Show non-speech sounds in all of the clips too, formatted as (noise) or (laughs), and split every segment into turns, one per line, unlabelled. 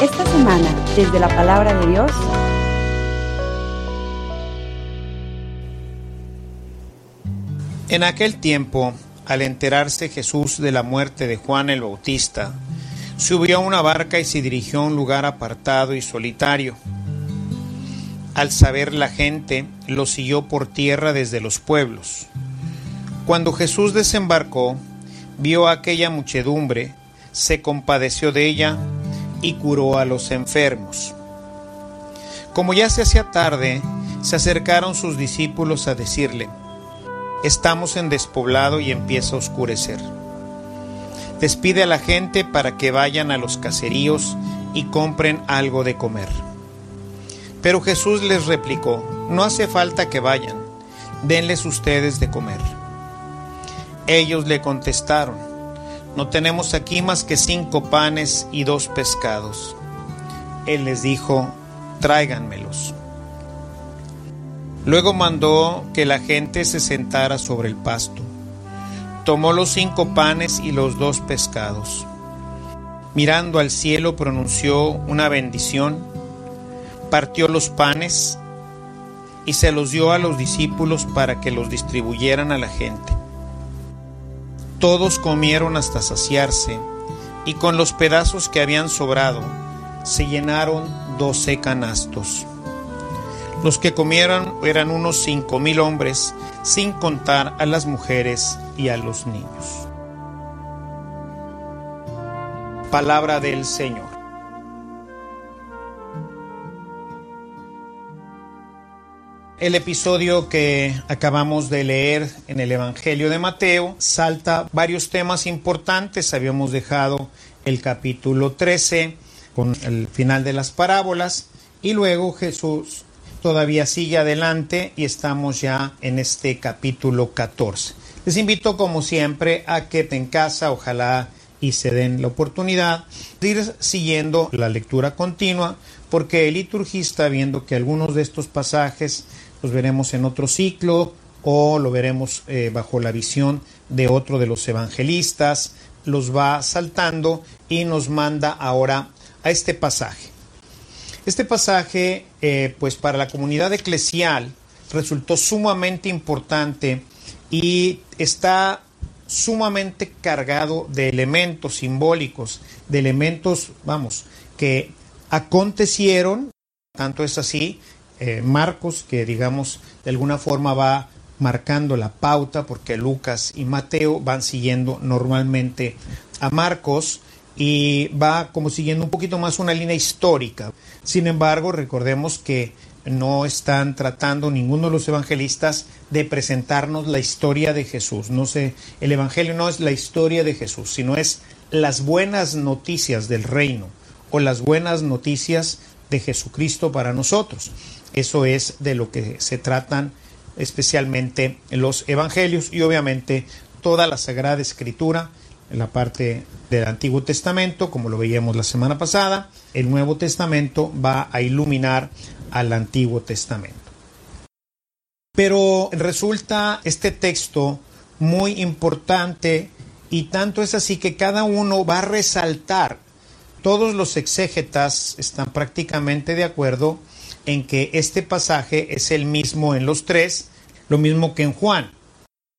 Esta semana, desde la palabra de Dios,
En aquel tiempo, al enterarse Jesús de la muerte de Juan el Bautista, subió a una barca y se dirigió a un lugar apartado y solitario. Al saber la gente, lo siguió por tierra desde los pueblos. Cuando Jesús desembarcó, vio aquella muchedumbre, se compadeció de ella y curó a los enfermos. Como ya se hacía tarde, se acercaron sus discípulos a decirle, Estamos en despoblado y empieza a oscurecer. Despide a la gente para que vayan a los caseríos y compren algo de comer. Pero Jesús les replicó, no hace falta que vayan, denles ustedes de comer. Ellos le contestaron, no tenemos aquí más que cinco panes y dos pescados. Él les dijo, tráiganmelos. Luego mandó que la gente se sentara sobre el pasto. Tomó los cinco panes y los dos pescados. Mirando al cielo pronunció una bendición, partió los panes y se los dio a los discípulos para que los distribuyeran a la gente. Todos comieron hasta saciarse y con los pedazos que habían sobrado se llenaron doce canastos. Los que comieron eran unos cinco mil hombres, sin contar a las mujeres y a los niños. Palabra del Señor. El episodio que acabamos de leer en el Evangelio de Mateo salta varios temas importantes. Habíamos dejado el capítulo 13 con el final de las parábolas y luego Jesús todavía sigue adelante y estamos ya en este capítulo 14. Les invito como siempre a que en casa, ojalá y se den la oportunidad de ir siguiendo la lectura continua, porque el liturgista, viendo que algunos de estos pasajes los veremos en otro ciclo o lo veremos eh, bajo la visión de otro de los evangelistas, los va saltando y nos manda ahora a este pasaje. Este pasaje, eh, pues para la comunidad eclesial, resultó sumamente importante y está sumamente cargado de elementos simbólicos, de elementos, vamos, que acontecieron, tanto es así, eh, Marcos, que digamos de alguna forma va marcando la pauta, porque Lucas y Mateo van siguiendo normalmente a Marcos y va como siguiendo un poquito más una línea histórica. Sin embargo, recordemos que no están tratando ninguno de los evangelistas de presentarnos la historia de Jesús. No sé, el evangelio no es la historia de Jesús, sino es las buenas noticias del reino o las buenas noticias de Jesucristo para nosotros. Eso es de lo que se tratan especialmente los evangelios y obviamente toda la Sagrada Escritura en la parte del Antiguo Testamento, como lo veíamos la semana pasada, el Nuevo Testamento va a iluminar al Antiguo Testamento. Pero resulta este texto muy importante y tanto es así que cada uno va a resaltar. Todos los exégetas están prácticamente de acuerdo en que este pasaje es el mismo en los tres, lo mismo que en Juan.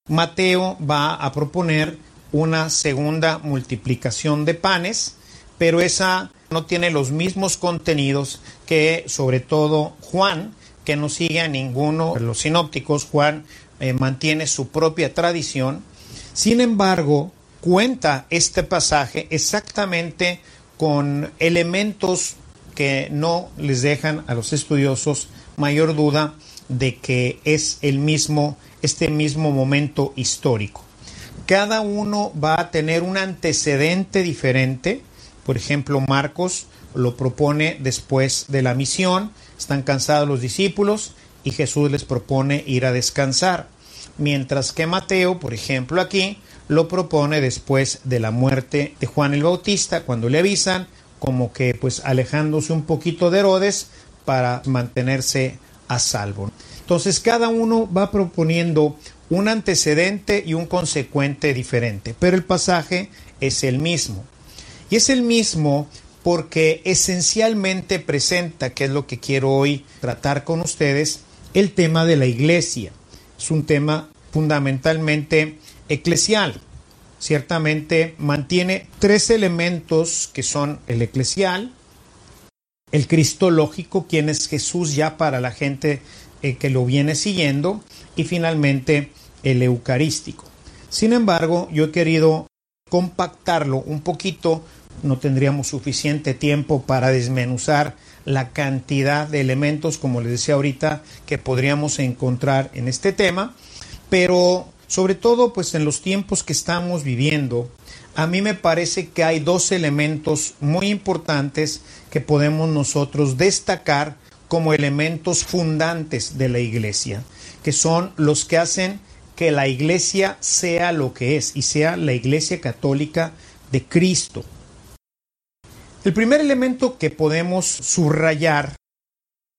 Mateo va a proponer una segunda multiplicación de panes, pero esa no tiene los mismos contenidos que sobre todo Juan, que no sigue a ninguno de los sinópticos. Juan eh, mantiene su propia tradición. Sin embargo, cuenta este pasaje exactamente con elementos que no les dejan a los estudiosos mayor duda de que es el mismo, este mismo momento histórico. Cada uno va a tener un antecedente diferente. Por ejemplo, Marcos lo propone después de la misión. Están cansados los discípulos y Jesús les propone ir a descansar. Mientras que Mateo, por ejemplo, aquí lo propone después de la muerte de Juan el Bautista, cuando le avisan, como que pues alejándose un poquito de Herodes para mantenerse a salvo. Entonces cada uno va proponiendo un antecedente y un consecuente diferente, pero el pasaje es el mismo. Y es el mismo porque esencialmente presenta, que es lo que quiero hoy tratar con ustedes, el tema de la iglesia. Es un tema fundamentalmente eclesial. Ciertamente mantiene tres elementos que son el eclesial, el cristológico, quien es Jesús ya para la gente eh, que lo viene siguiendo, y finalmente el eucarístico. Sin embargo, yo he querido compactarlo un poquito no tendríamos suficiente tiempo para desmenuzar la cantidad de elementos, como les decía ahorita, que podríamos encontrar en este tema, pero sobre todo pues en los tiempos que estamos viviendo, a mí me parece que hay dos elementos muy importantes que podemos nosotros destacar como elementos fundantes de la iglesia, que son los que hacen que la iglesia sea lo que es y sea la iglesia católica de Cristo. El primer elemento que podemos subrayar,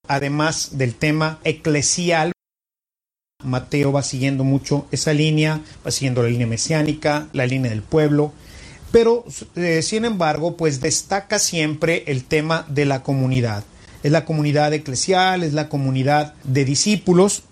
además del tema eclesial, Mateo va siguiendo mucho esa línea, va siguiendo la línea mesiánica, la línea del pueblo, pero eh, sin embargo, pues destaca siempre el tema de la comunidad. Es la comunidad eclesial, es la comunidad de discípulos.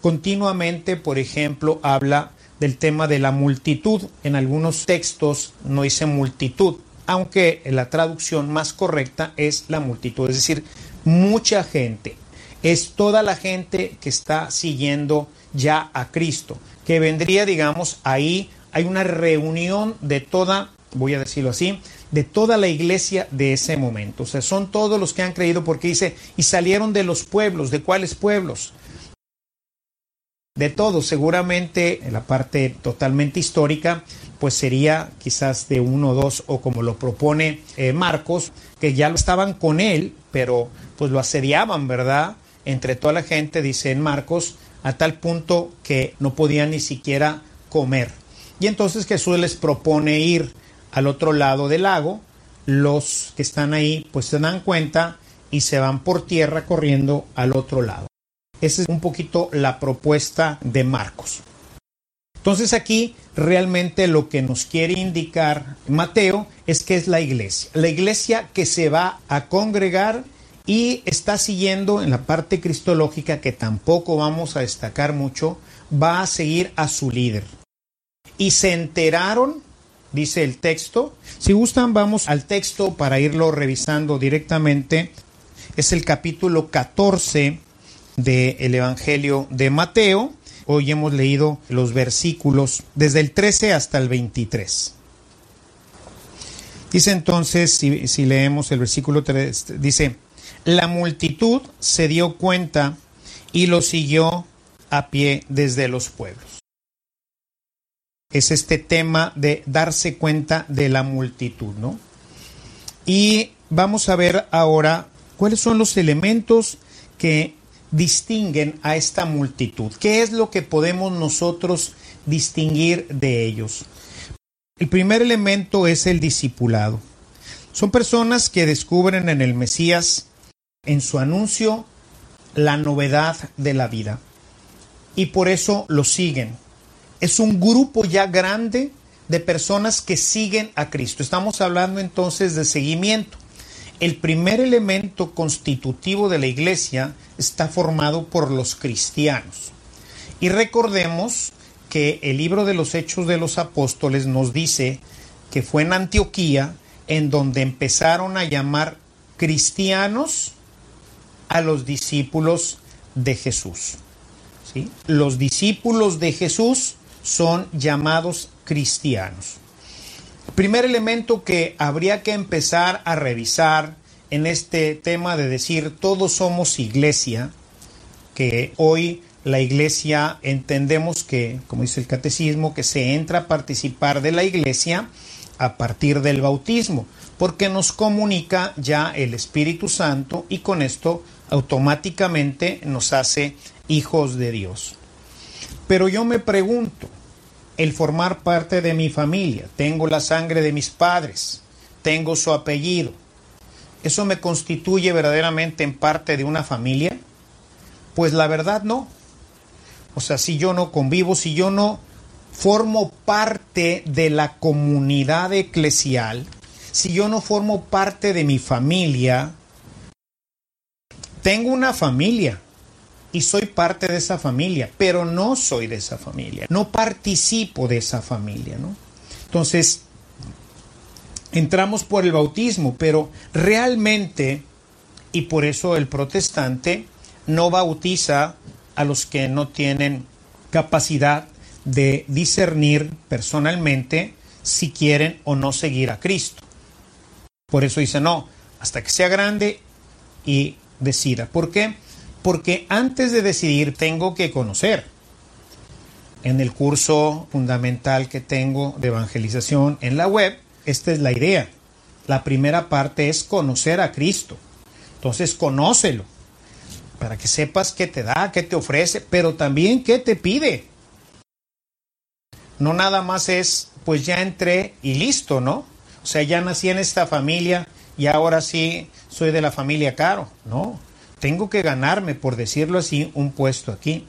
Continuamente, por ejemplo, habla del tema de la multitud. En algunos textos no dice multitud, aunque la traducción más correcta es la multitud, es decir, mucha gente. Es toda la gente que está siguiendo ya a Cristo, que vendría, digamos, ahí hay una reunión de toda, voy a decirlo así, de toda la iglesia de ese momento. O sea, son todos los que han creído porque dice, y salieron de los pueblos, ¿de cuáles pueblos? de todo. Seguramente en la parte totalmente histórica, pues sería quizás de uno o dos, o como lo propone eh, Marcos, que ya lo estaban con él, pero pues lo asediaban, ¿verdad? Entre toda la gente, dice en Marcos, a tal punto que no podían ni siquiera comer. Y entonces Jesús les propone ir al otro lado del lago. Los que están ahí pues se dan cuenta y se van por tierra corriendo al otro lado. Esa es un poquito la propuesta de Marcos. Entonces aquí realmente lo que nos quiere indicar Mateo es que es la iglesia. La iglesia que se va a congregar y está siguiendo en la parte cristológica que tampoco vamos a destacar mucho, va a seguir a su líder. Y se enteraron, dice el texto, si gustan vamos al texto para irlo revisando directamente, es el capítulo 14 del Evangelio de Mateo. Hoy hemos leído los versículos desde el 13 hasta el 23. Dice entonces, si, si, leemos el versículo 3, dice, la multitud se dio cuenta y lo siguió a pie desde los pueblos. Es este tema de darse cuenta de la multitud, ¿no? Y vamos a ver ahora cuáles son los elementos que distinguen a esta multitud? ¿Qué es lo que podemos nosotros distinguir de ellos? El primer elemento es el discipulado. Son personas que descubren en el Mesías, en su anuncio, la novedad de la vida. Y por eso lo siguen. Es un grupo ya grande de personas que siguen a Cristo. Estamos hablando entonces de seguimiento el primer elemento constitutivo de la iglesia está formado por los cristianos. Y recordemos que el libro de los Hechos de los Apóstoles nos dice que fue en Antioquía en donde empezaron a llamar cristianos a los discípulos de Jesús. ¿sí? Los discípulos de Jesús son llamados cristianos. Primer elemento que habría que empezar a revisar en este tema de decir todos somos iglesia, que hoy la iglesia entendemos que, como dice el catecismo, que se entra a participar de la iglesia a partir del bautismo, porque nos comunica ya el Espíritu Santo y con esto automáticamente nos hace hijos de Dios. Pero yo me pregunto, el formar parte de mi familia, tengo la sangre de mis padres, tengo su apellido, ¿eso me constituye verdaderamente en parte de una familia? Pues la verdad no. O sea, si yo no convivo, si yo no formo parte de la comunidad eclesial, si yo no formo parte de mi familia, tengo una familia y soy parte de esa familia, pero no soy de esa familia, no participo de esa familia, ¿no? Entonces, entramos por el bautismo, pero realmente, y por eso el protestante no bautiza a los que no tienen capacidad de discernir personalmente si quieren o no seguir a Cristo. Por eso dice, no, hasta que sea grande y decida. ¿Por qué? Porque antes de decidir tengo que conocer. En el curso fundamental que tengo de evangelización en la web, esta es la idea. La primera parte es conocer a Cristo. Entonces, conócelo para que sepas qué te da, qué te ofrece, pero también qué te pide. No nada más es, pues ya entré y listo, ¿no? O sea, ya nací en esta familia y ahora sí soy de la familia Caro. No, tengo que ganarme, por decirlo así, un puesto aquí.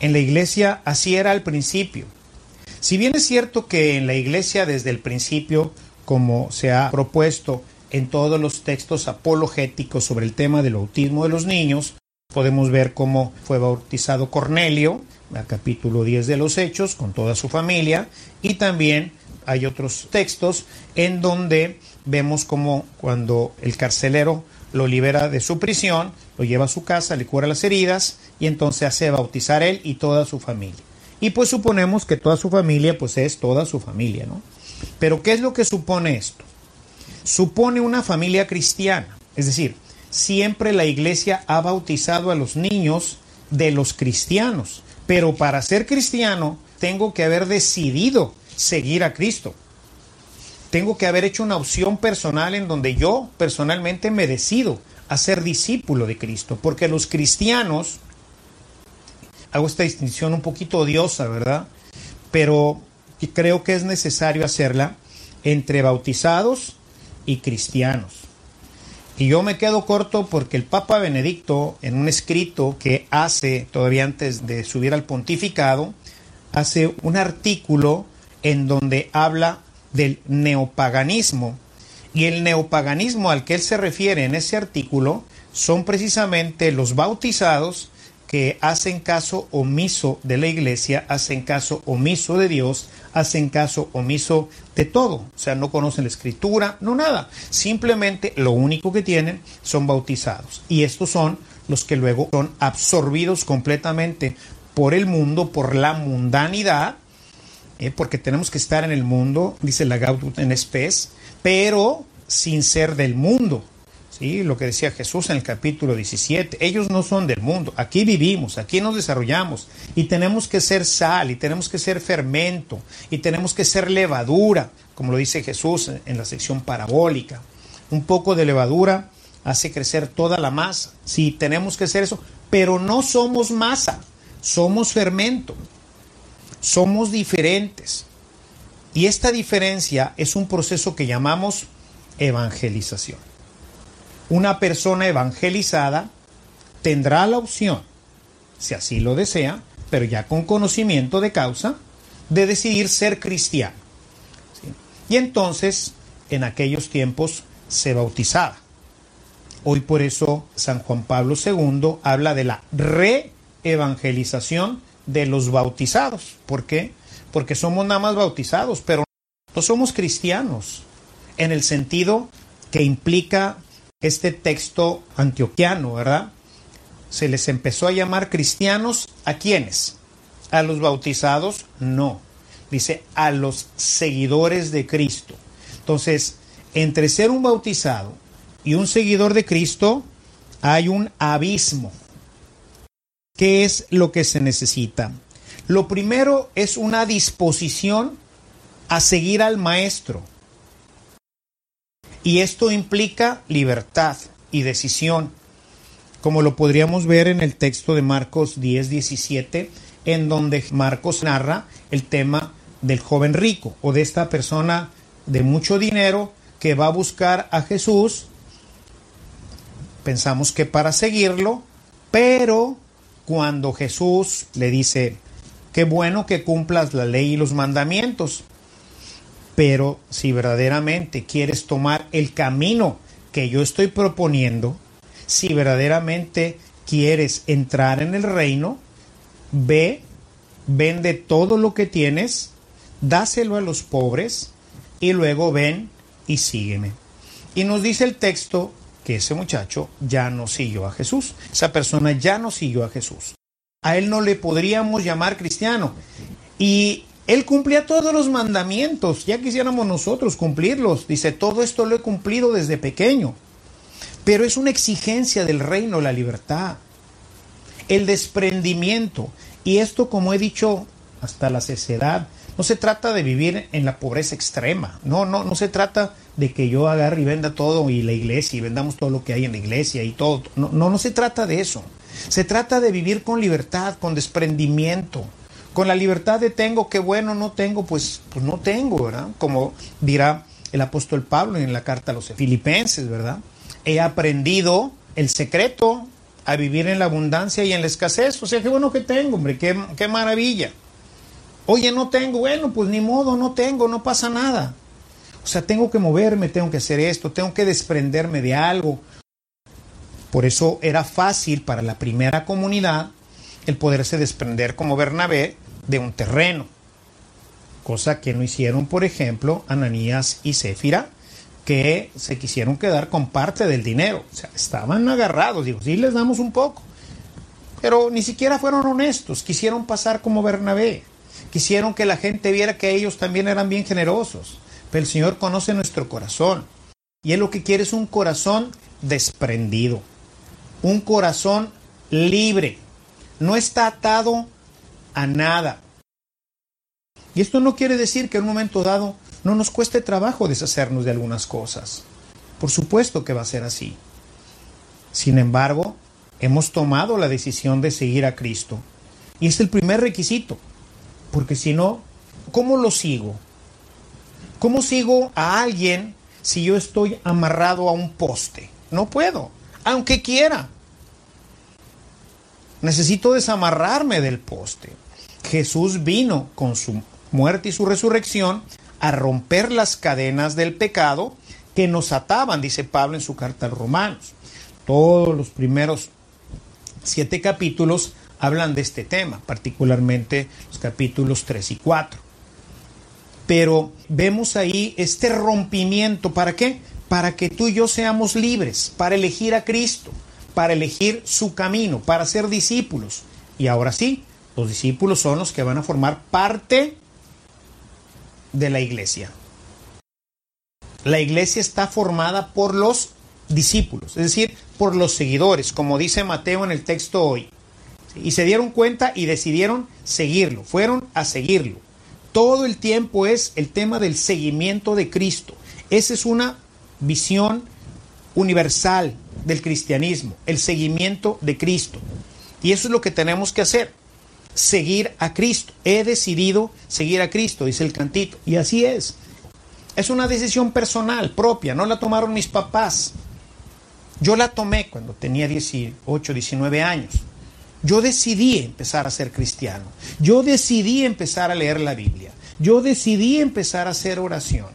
En la iglesia así era al principio. Si bien es cierto que en la iglesia desde el principio, como se ha propuesto, en todos los textos apologéticos sobre el tema del bautismo de los niños, podemos ver cómo fue bautizado Cornelio, el capítulo 10 de los Hechos, con toda su familia, y también hay otros textos en donde vemos cómo cuando el carcelero lo libera de su prisión, lo lleva a su casa, le cura las heridas y entonces hace bautizar él y toda su familia. Y pues suponemos que toda su familia pues es toda su familia, ¿no? Pero ¿qué es lo que supone esto? supone una familia cristiana. Es decir, siempre la iglesia ha bautizado a los niños de los cristianos. Pero para ser cristiano tengo que haber decidido seguir a Cristo. Tengo que haber hecho una opción personal en donde yo personalmente me decido a ser discípulo de Cristo. Porque los cristianos, hago esta distinción un poquito odiosa, ¿verdad? Pero creo que es necesario hacerla entre bautizados y cristianos. Y yo me quedo corto porque el Papa Benedicto, en un escrito que hace todavía antes de subir al pontificado, hace un artículo en donde habla del neopaganismo. Y el neopaganismo al que él se refiere en ese artículo son precisamente los bautizados que hacen caso omiso de la iglesia, hacen caso omiso de Dios, hacen caso omiso de todo. O sea, no conocen la escritura, no nada. Simplemente lo único que tienen son bautizados. Y estos son los que luego son absorbidos completamente por el mundo, por la mundanidad, eh, porque tenemos que estar en el mundo, dice la Gaudium en Spes, pero sin ser del mundo. Lo que decía Jesús en el capítulo 17. Ellos no son del mundo. Aquí vivimos, aquí nos desarrollamos. Y tenemos que ser sal, y tenemos que ser fermento, y tenemos que ser levadura, como lo dice Jesús en la sección parabólica. Un poco de levadura hace crecer toda la masa. Sí, tenemos que ser eso. Pero no somos masa, somos fermento. Somos diferentes. Y esta diferencia es un proceso que llamamos evangelización una persona evangelizada tendrá la opción, si así lo desea, pero ya con conocimiento de causa, de decidir ser cristiano. Y entonces, en aquellos tiempos, se bautizaba. Hoy por eso San Juan Pablo II habla de la re-evangelización de los bautizados. ¿Por qué? Porque somos nada más bautizados, pero no somos cristianos, en el sentido que implica este texto antioquiano, ¿verdad? Se les empezó a llamar cristianos a quiénes? A los bautizados, no. Dice a los seguidores de Cristo. Entonces, entre ser un bautizado y un seguidor de Cristo hay un abismo. ¿Qué es lo que se necesita? Lo primero es una disposición a seguir al maestro. Y esto implica libertad y decisión, como lo podríamos ver en el texto de Marcos 10, 17, en donde Marcos narra el tema del joven rico o de esta persona de mucho dinero que va a buscar a Jesús. Pensamos que para seguirlo, pero cuando Jesús le dice, qué bueno que cumplas la ley y los mandamientos. Pero si verdaderamente quieres tomar el camino que yo estoy proponiendo, si verdaderamente quieres entrar en el reino, ve, vende todo lo que tienes, dáselo a los pobres y luego ven y sígueme. Y nos dice el texto que ese muchacho ya no siguió a Jesús. Esa persona ya no siguió a Jesús. A él no le podríamos llamar cristiano. Y él cumplía todos los mandamientos. Ya quisiéramos nosotros cumplirlos. Dice, todo esto lo he cumplido desde pequeño. Pero es una exigencia del reino la libertad. El desprendimiento. Y esto, como he dicho, hasta la cecedad. No se trata de vivir en la pobreza extrema. No, no, no se trata de que yo agarre y venda todo y la iglesia y vendamos todo lo que hay en la iglesia y todo. No, no, no se trata de eso. Se trata de vivir con libertad, con desprendimiento, con la libertad de tengo, que bueno, no tengo, pues, pues no tengo, ¿verdad? Como dirá el apóstol Pablo en la carta a los filipenses, ¿verdad? He aprendido el secreto a vivir en la abundancia y en la escasez. O sea, qué bueno que tengo, hombre, qué, qué maravilla. Oye, no tengo, bueno, pues ni modo, no tengo, no pasa nada. O sea, tengo que moverme, tengo que hacer esto, tengo que desprenderme de algo. Por eso era fácil para la primera comunidad el poderse desprender como Bernabé de un terreno. Cosa que no hicieron, por ejemplo, Ananías y Céfira, que se quisieron quedar con parte del dinero. O sea, estaban agarrados, digo, sí les damos un poco. Pero ni siquiera fueron honestos, quisieron pasar como Bernabé. Quisieron que la gente viera que ellos también eran bien generosos. Pero el Señor conoce nuestro corazón. Y Él lo que quiere es un corazón desprendido. Un corazón libre. No está atado a nada. Y esto no quiere decir que en un momento dado no nos cueste trabajo deshacernos de algunas cosas. Por supuesto que va a ser así. Sin embargo, hemos tomado la decisión de seguir a Cristo. Y es el primer requisito. Porque si no, ¿cómo lo sigo? ¿Cómo sigo a alguien si yo estoy amarrado a un poste? No puedo, aunque quiera. Necesito desamarrarme del poste. Jesús vino con su muerte y su resurrección a romper las cadenas del pecado que nos ataban, dice Pablo en su carta a los Romanos. Todos los primeros siete capítulos hablan de este tema, particularmente los capítulos 3 y 4 pero vemos ahí este rompimiento. ¿Para qué? Para que tú y yo seamos libres, para elegir a Cristo, para elegir su camino, para ser discípulos. Y ahora sí, los discípulos son los que van a formar parte de la iglesia. La iglesia está formada por los discípulos, es decir, por los seguidores, como dice Mateo en el texto hoy. Y se dieron cuenta y decidieron seguirlo, fueron a seguirlo todo el tiempo es el tema del seguimiento de Cristo. Esa es una visión universal del cristianismo, el seguimiento de Cristo. Y eso es lo que tenemos que hacer, seguir a Cristo. He decidido seguir a Cristo, dice el cantito. Y así es. Es una decisión personal, propia, no la tomaron mis papás. Yo la tomé cuando tenía 18, 19 años. Yo decidí empezar a ser cristiano. Yo decidí empezar a leer la Biblia. Yo decidí empezar a hacer oración.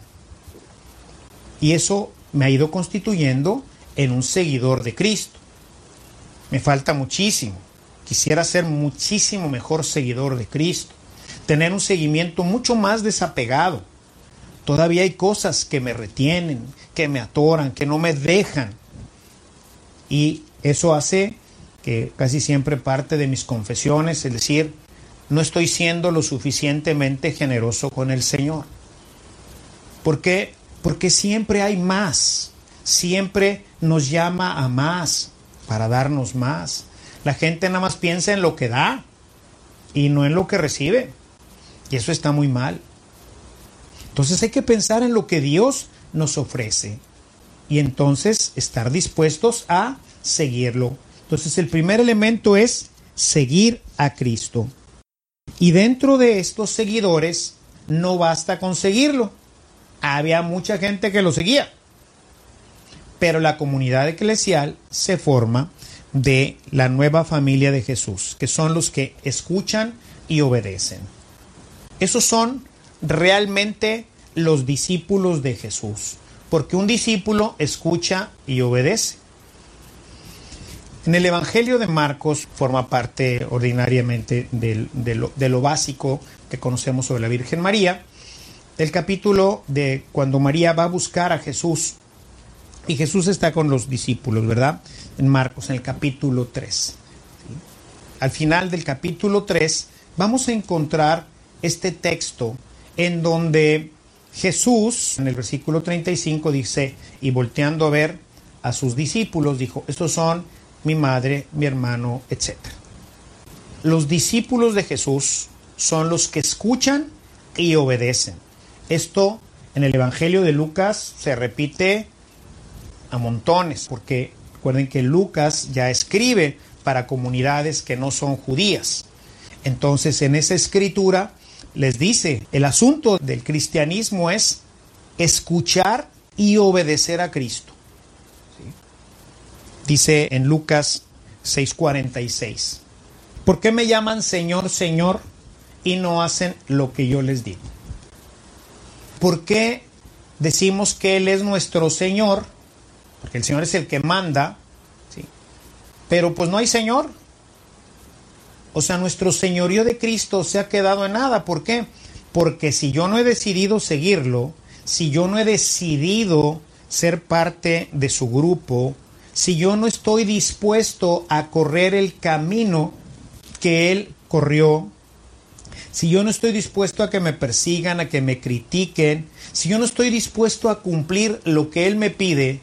Y eso me ha ido constituyendo en un seguidor de Cristo. Me falta muchísimo. Quisiera ser muchísimo mejor seguidor de Cristo. Tener un seguimiento mucho más desapegado. Todavía hay cosas que me retienen, que me atoran, que no me dejan. Y eso hace que casi siempre parte de mis confesiones, es decir, no estoy siendo lo suficientemente generoso con el Señor. ¿Por qué? Porque siempre hay más, siempre nos llama a más, para darnos más. La gente nada más piensa en lo que da y no en lo que recibe. Y eso está muy mal. Entonces hay que pensar en lo que Dios nos ofrece y entonces estar dispuestos a seguirlo entonces el primer elemento es seguir a Cristo. Y dentro de estos seguidores no basta conseguirlo. Había mucha gente que lo seguía. Pero la comunidad eclesial se forma de la nueva familia de Jesús, que son los que escuchan y obedecen. Esos son realmente los discípulos de Jesús, porque un discípulo escucha y obedece. En el Evangelio de Marcos forma parte ordinariamente de, lo, de lo básico que conocemos sobre la Virgen María, el capítulo de cuando María va a buscar a Jesús y Jesús está con los discípulos, ¿verdad? En Marcos, en el capítulo 3. Al final del capítulo 3 vamos a encontrar este texto en donde Jesús, en el versículo 35, dice, y volteando a ver a sus discípulos, dijo, estos son mi madre, mi hermano, etc. Los discípulos de Jesús son los que escuchan y obedecen. Esto en el Evangelio de Lucas se repite a montones, porque recuerden que Lucas ya escribe para comunidades que no son judías. Entonces en esa escritura les dice, el asunto del cristianismo es escuchar y obedecer a Cristo. Dice en Lucas 6:46, ¿por qué me llaman Señor, Señor y no hacen lo que yo les digo? ¿Por qué decimos que Él es nuestro Señor? Porque el Señor es el que manda, ¿sí? pero pues no hay Señor. O sea, nuestro señorío de Cristo se ha quedado en nada. ¿Por qué? Porque si yo no he decidido seguirlo, si yo no he decidido ser parte de su grupo, si yo no estoy dispuesto a correr el camino que Él corrió, si yo no estoy dispuesto a que me persigan, a que me critiquen, si yo no estoy dispuesto a cumplir lo que Él me pide,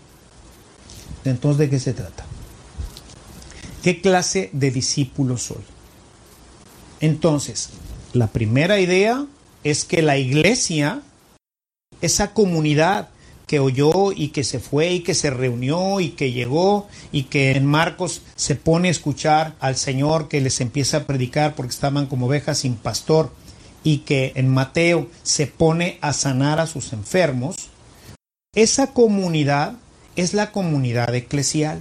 entonces ¿de qué se trata? ¿Qué clase de discípulo soy? Entonces, la primera idea es que la iglesia, esa comunidad que oyó y que se fue y que se reunió y que llegó y que en Marcos se pone a escuchar al Señor que les empieza a predicar porque estaban como ovejas sin pastor y que en Mateo se pone a sanar a sus enfermos, esa comunidad es la comunidad eclesial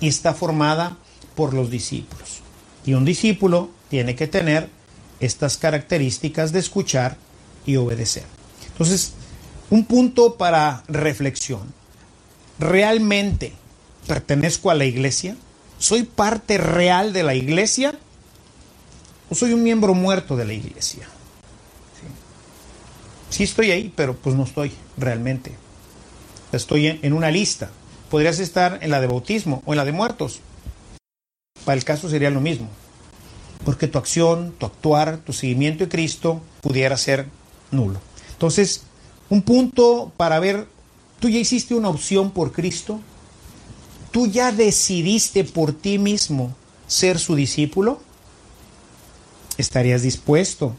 y está formada por los discípulos. Y un discípulo tiene que tener estas características de escuchar y obedecer. Entonces, un punto para reflexión. ¿Realmente pertenezco a la iglesia? ¿Soy parte real de la iglesia? ¿O soy un miembro muerto de la iglesia? Sí, estoy ahí, pero pues no estoy realmente. Estoy en, una lista. Podrías estar en la de bautismo o en la de muertos. Para el caso sería lo mismo. Porque tu acción, tu actuar, tu seguimiento de Cristo pudiera ser nulo. Entonces, un punto para ver, ¿tú ya hiciste una opción por Cristo? ¿Tú ya decidiste por ti mismo ser su discípulo? ¿Estarías dispuesto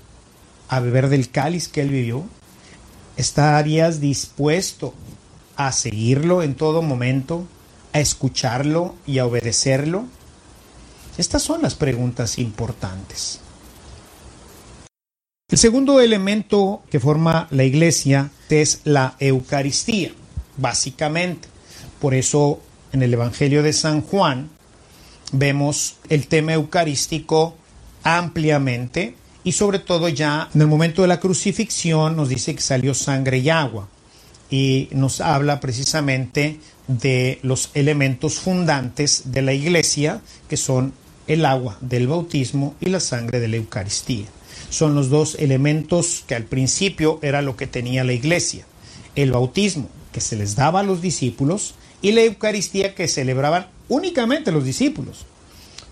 a beber del cáliz que él vivió? ¿Estarías dispuesto a seguirlo en todo momento, a escucharlo y a obedecerlo? Estas son las preguntas importantes. El segundo elemento que forma la iglesia es la Eucaristía, básicamente. Por eso en el Evangelio de San Juan vemos el tema eucarístico ampliamente y sobre todo ya en el momento de la crucifixión nos dice que salió sangre y agua y nos habla precisamente de los elementos fundantes de la iglesia que son el agua del bautismo y la sangre de la Eucaristía. Son los dos elementos que al principio era lo que tenía la iglesia. El bautismo que se les daba a los discípulos y la Eucaristía que celebraban únicamente los discípulos.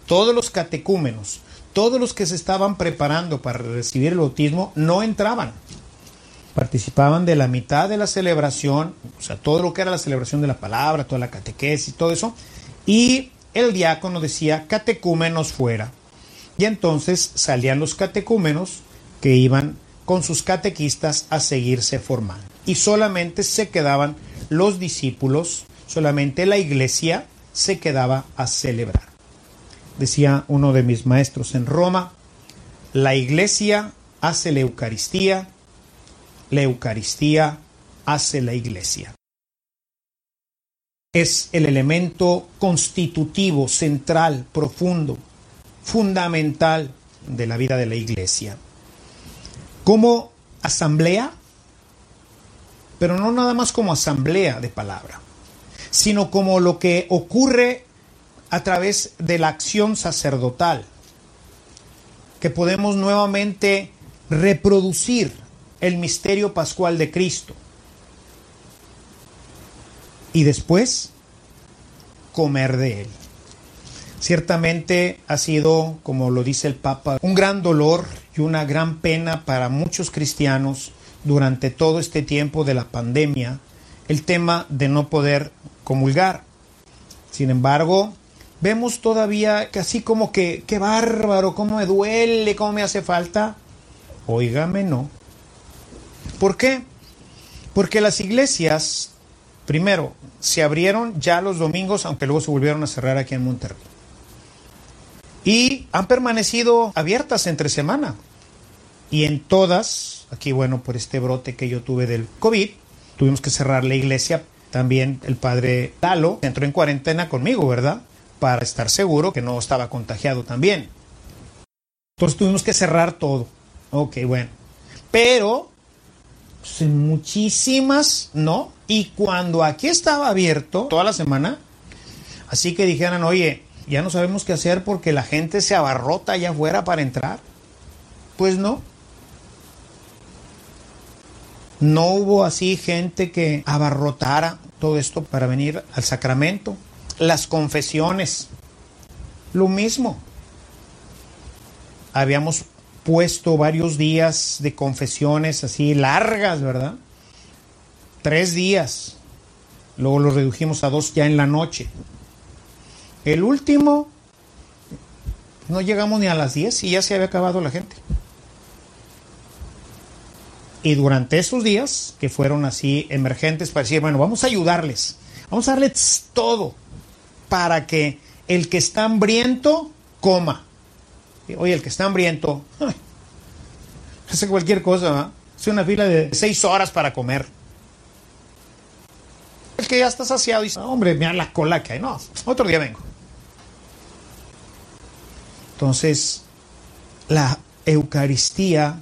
Todos los catecúmenos, todos los que se estaban preparando para recibir el bautismo no entraban. Participaban de la mitad de la celebración, o sea, todo lo que era la celebración de la palabra, toda la catequesis, todo eso, y el diácono decía catecúmenos fuera. Y entonces salían los catecúmenos que iban con sus catequistas a seguirse formando. Y solamente se quedaban los discípulos, solamente la iglesia se quedaba a celebrar. Decía uno de mis maestros en Roma, la iglesia hace la Eucaristía, la Eucaristía hace la iglesia es el elemento constitutivo, central, profundo, fundamental de la vida de la iglesia. Como asamblea, pero no nada más como asamblea de palabra, sino como lo que ocurre a través de la acción sacerdotal, que podemos nuevamente reproducir el misterio pascual de Cristo. Y después comer de él. Ciertamente ha sido, como lo dice el Papa, un gran dolor y una gran pena para muchos cristianos durante todo este tiempo de la pandemia el tema de no poder comulgar. Sin embargo, vemos todavía que así como que, qué bárbaro, cómo me duele, cómo me hace falta. Óigame, no. ¿Por qué? Porque las iglesias, primero, se abrieron ya los domingos, aunque luego se volvieron a cerrar aquí en Monterrey y han permanecido abiertas entre semana. Y en todas, aquí bueno, por este brote que yo tuve del COVID, tuvimos que cerrar la iglesia. También el padre Lalo entró en cuarentena conmigo, ¿verdad? Para estar seguro que no estaba contagiado también. Entonces tuvimos que cerrar todo. Ok, bueno. Pero pues, muchísimas, ¿no? Y cuando aquí estaba abierto toda la semana, así que dijeran, oye, ya no sabemos qué hacer porque la gente se abarrota allá afuera para entrar. Pues no. No hubo así gente que abarrotara todo esto para venir al sacramento. Las confesiones, lo mismo. Habíamos puesto varios días de confesiones así largas, ¿verdad? Tres días. Luego lo redujimos a dos ya en la noche. El último, no llegamos ni a las 10 y ya se había acabado la gente. Y durante esos días, que fueron así emergentes para decir, bueno, vamos a ayudarles, vamos a darles todo para que el que está hambriento coma. Oye, el que está hambriento, hace cualquier cosa, hace una fila de seis horas para comer. El que ya está saciado dice, hombre, mira la cola que hay. No, otro día vengo. Entonces, la Eucaristía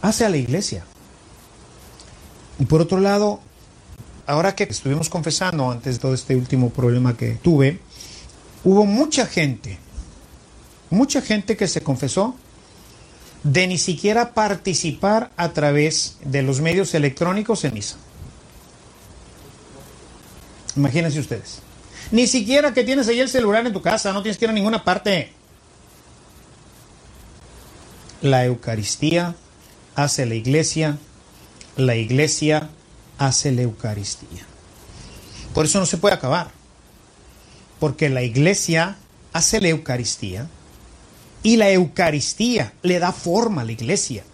hace a la iglesia. Y por otro lado, ahora que estuvimos confesando antes de todo este último problema que tuve, hubo mucha gente, mucha gente que se confesó de ni siquiera participar a través de los medios electrónicos en misa. Imagínense ustedes. Ni siquiera que tienes ahí el celular en tu casa, no tienes que ir a ninguna parte. La Eucaristía hace la iglesia, la iglesia hace la Eucaristía. Por eso no se puede acabar. Porque la iglesia hace la Eucaristía y la Eucaristía le da forma a la iglesia.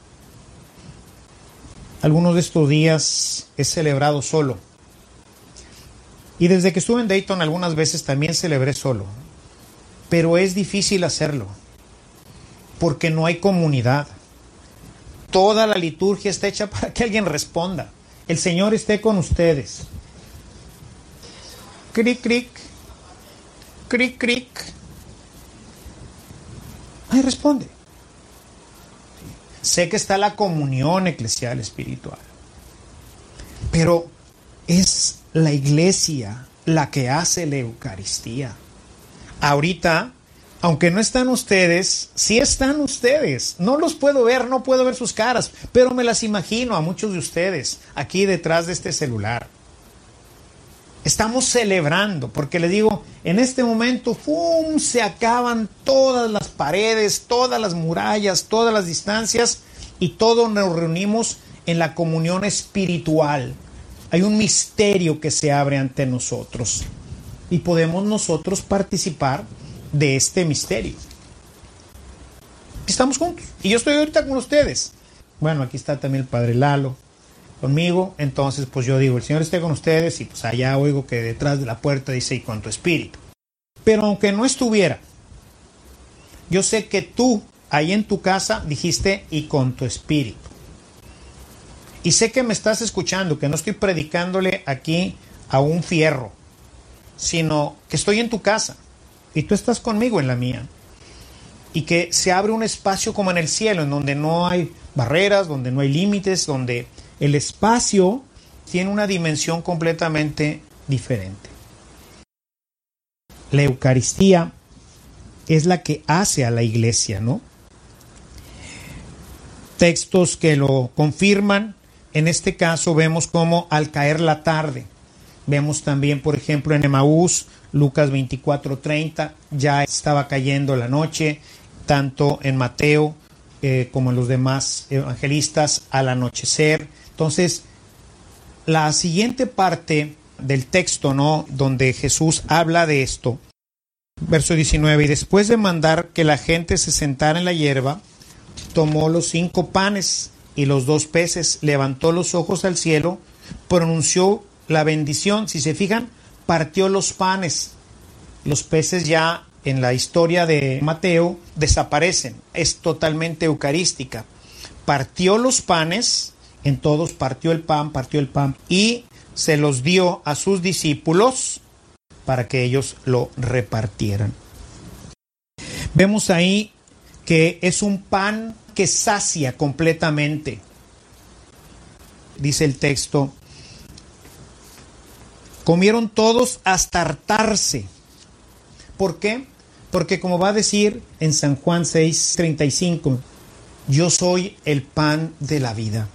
Algunos de estos días he celebrado solo y desde que estuve en Dayton algunas veces también celebré solo. Pero es difícil hacerlo. Porque no hay comunidad. Toda la liturgia está hecha (laughs) para que alguien responda. El Señor esté con ustedes. Cric, cric. Cric, cric. Ahí responde. Sé que está la comunión eclesial espiritual. Pero es la iglesia la que hace la Eucaristía. Ahorita, aunque no están ustedes, sí están ustedes. No los puedo ver, no puedo ver sus caras, pero me las imagino a muchos de ustedes aquí detrás de este celular. Estamos celebrando, porque le digo, en este momento, ¡fum! se acaban todas las paredes, todas las murallas, todas las distancias, y todos nos reunimos en la comunión espiritual hay un misterio que se abre ante nosotros y podemos nosotros participar de este misterio. Estamos juntos y yo estoy ahorita con ustedes. Bueno, aquí está también el Padre Lalo conmigo, entonces pues yo digo, el Señor esté con ustedes y pues allá oigo que detrás de la puerta dice y con tu espíritu. Pero aunque no estuviera, yo sé que tú ahí en tu casa dijiste y con tu espíritu. Y sé que me estás escuchando, que no estoy predicándole aquí a un fierro, sino que estoy en tu casa y tú estás conmigo en la mía. y que se abre un espacio como en el cielo, en donde no hay barreras, donde no hay límites, donde el espacio tiene una dimensión completamente diferente. La Eucaristía es la que hace a la iglesia, ¿no? Textos que lo confirman, en este caso vemos como al caer la tarde, vemos también, por ejemplo, en Emaús, Lucas 24:30, ya estaba cayendo la noche, tanto en Mateo eh, como en los demás evangelistas, al anochecer. Entonces, la siguiente parte del texto, ¿no? Donde Jesús habla de esto, verso 19, y después de mandar que la gente se sentara en la hierba, tomó los cinco panes y los dos peces, levantó los ojos al cielo, pronunció la bendición, si se fijan, partió los panes. Los peces ya en la historia de Mateo desaparecen, es totalmente eucarística. Partió los panes, en todos partió el pan, partió el pan y se los dio a sus discípulos para que ellos lo repartieran. Vemos ahí que es un pan que sacia completamente. Dice el texto, comieron todos hasta hartarse. ¿Por qué? Porque como va a decir en San Juan 6:35, yo soy el pan de la vida.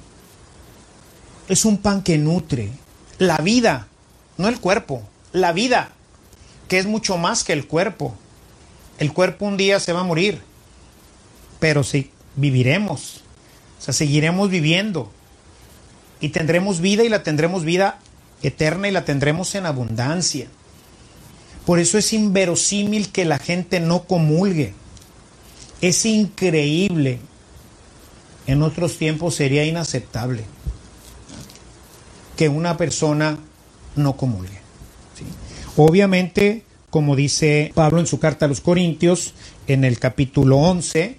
Es un pan que nutre la vida, no el cuerpo, la vida, que es mucho más que el cuerpo. El cuerpo un día se va a morir, pero sí, viviremos, o sea, seguiremos viviendo y tendremos vida y la tendremos vida eterna y la tendremos en abundancia. Por eso es inverosímil que la gente no comulgue. Es increíble. En otros tiempos sería inaceptable que una persona no comulgue. Obviamente, como dice Pablo en su carta a los Corintios, en el capítulo 11,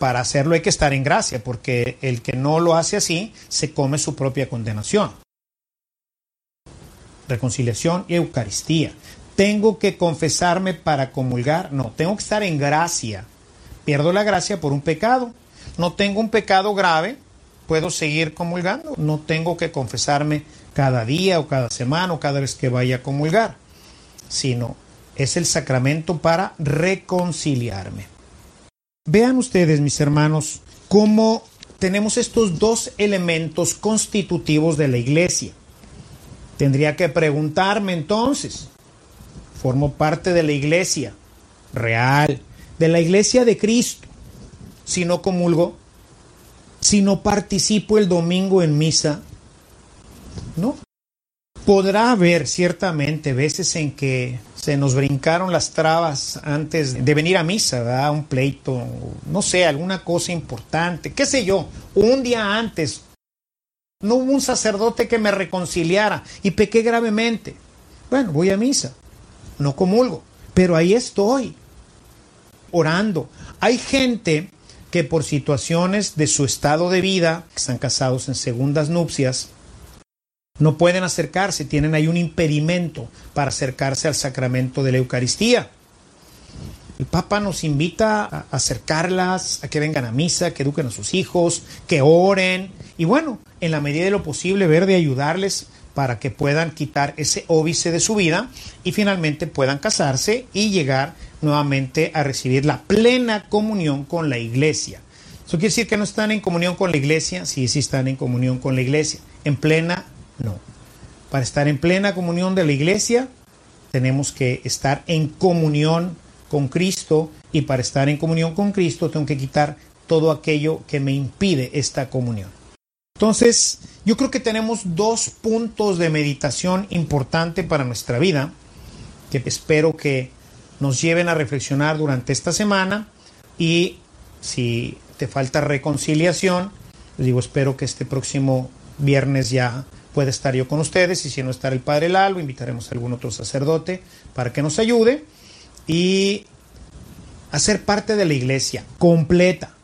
para hacerlo hay que estar en gracia, porque el que no lo hace así se come su propia condenación reconciliación y Eucaristía. ¿Tengo que confesarme para comulgar? No, tengo que estar en gracia. Pierdo la gracia por un pecado. No tengo un pecado grave, puedo seguir comulgando. No tengo que confesarme cada día o cada semana o cada vez que vaya a comulgar, sino es el sacramento para reconciliarme. Vean ustedes, mis hermanos, cómo tenemos estos dos elementos constitutivos de la iglesia. Tendría que preguntarme entonces, formo parte de la iglesia real, de la iglesia de Cristo, si no comulgo, si no participo el domingo en misa, ¿no? Podrá haber ciertamente veces en que se nos brincaron las trabas antes de venir a misa, ¿verdad? Un pleito, no sé, alguna cosa importante, qué sé yo, un día antes, no hubo un sacerdote que me reconciliara y pequé gravemente. Bueno, voy a misa, no comulgo, pero ahí estoy, orando. Hay gente que por situaciones de su estado de vida, que están casados en segundas nupcias, no pueden acercarse, tienen ahí un impedimento para acercarse al sacramento de la Eucaristía. El Papa nos invita a acercarlas, a que vengan a misa, que eduquen a sus hijos, que oren y bueno, en la medida de lo posible ver de ayudarles para que puedan quitar ese óbice de su vida y finalmente puedan casarse y llegar nuevamente a recibir la plena comunión con la iglesia. ¿Eso quiere decir que no están en comunión con la iglesia? Sí, sí están en comunión con la iglesia. En plena, no. Para estar en plena comunión de la iglesia, tenemos que estar en comunión con Cristo y para estar en comunión con Cristo tengo que quitar todo aquello que me impide esta comunión. Entonces, yo creo que tenemos dos puntos de meditación importante para nuestra vida que espero que nos lleven a reflexionar durante esta semana y si te falta reconciliación, les digo, espero que este próximo viernes ya pueda estar yo con ustedes y si no estar el Padre Lalo, invitaremos a algún otro sacerdote para que nos ayude y hacer parte de la iglesia completa,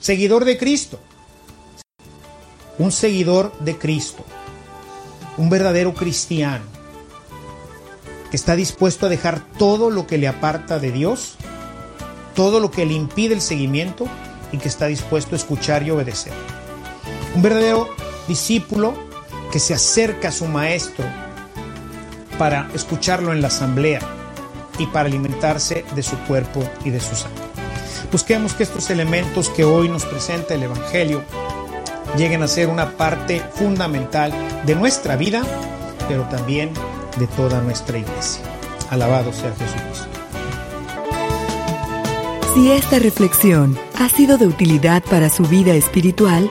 seguidor de Cristo, un seguidor de Cristo, un verdadero cristiano, que está dispuesto a dejar todo lo que le aparta de Dios todo lo que le impide el seguimiento y que está dispuesto a escuchar y obedecer. Un verdadero discípulo que se acerca a su maestro para escucharlo en la asamblea y para alimentarse de su cuerpo y de su sangre. Busquemos que estos elementos que hoy nos presenta el Evangelio lleguen a ser una parte fundamental de nuestra vida, pero también de toda nuestra iglesia. Alabado sea Jesucristo.
Si esta reflexión ha sido de utilidad para su vida espiritual,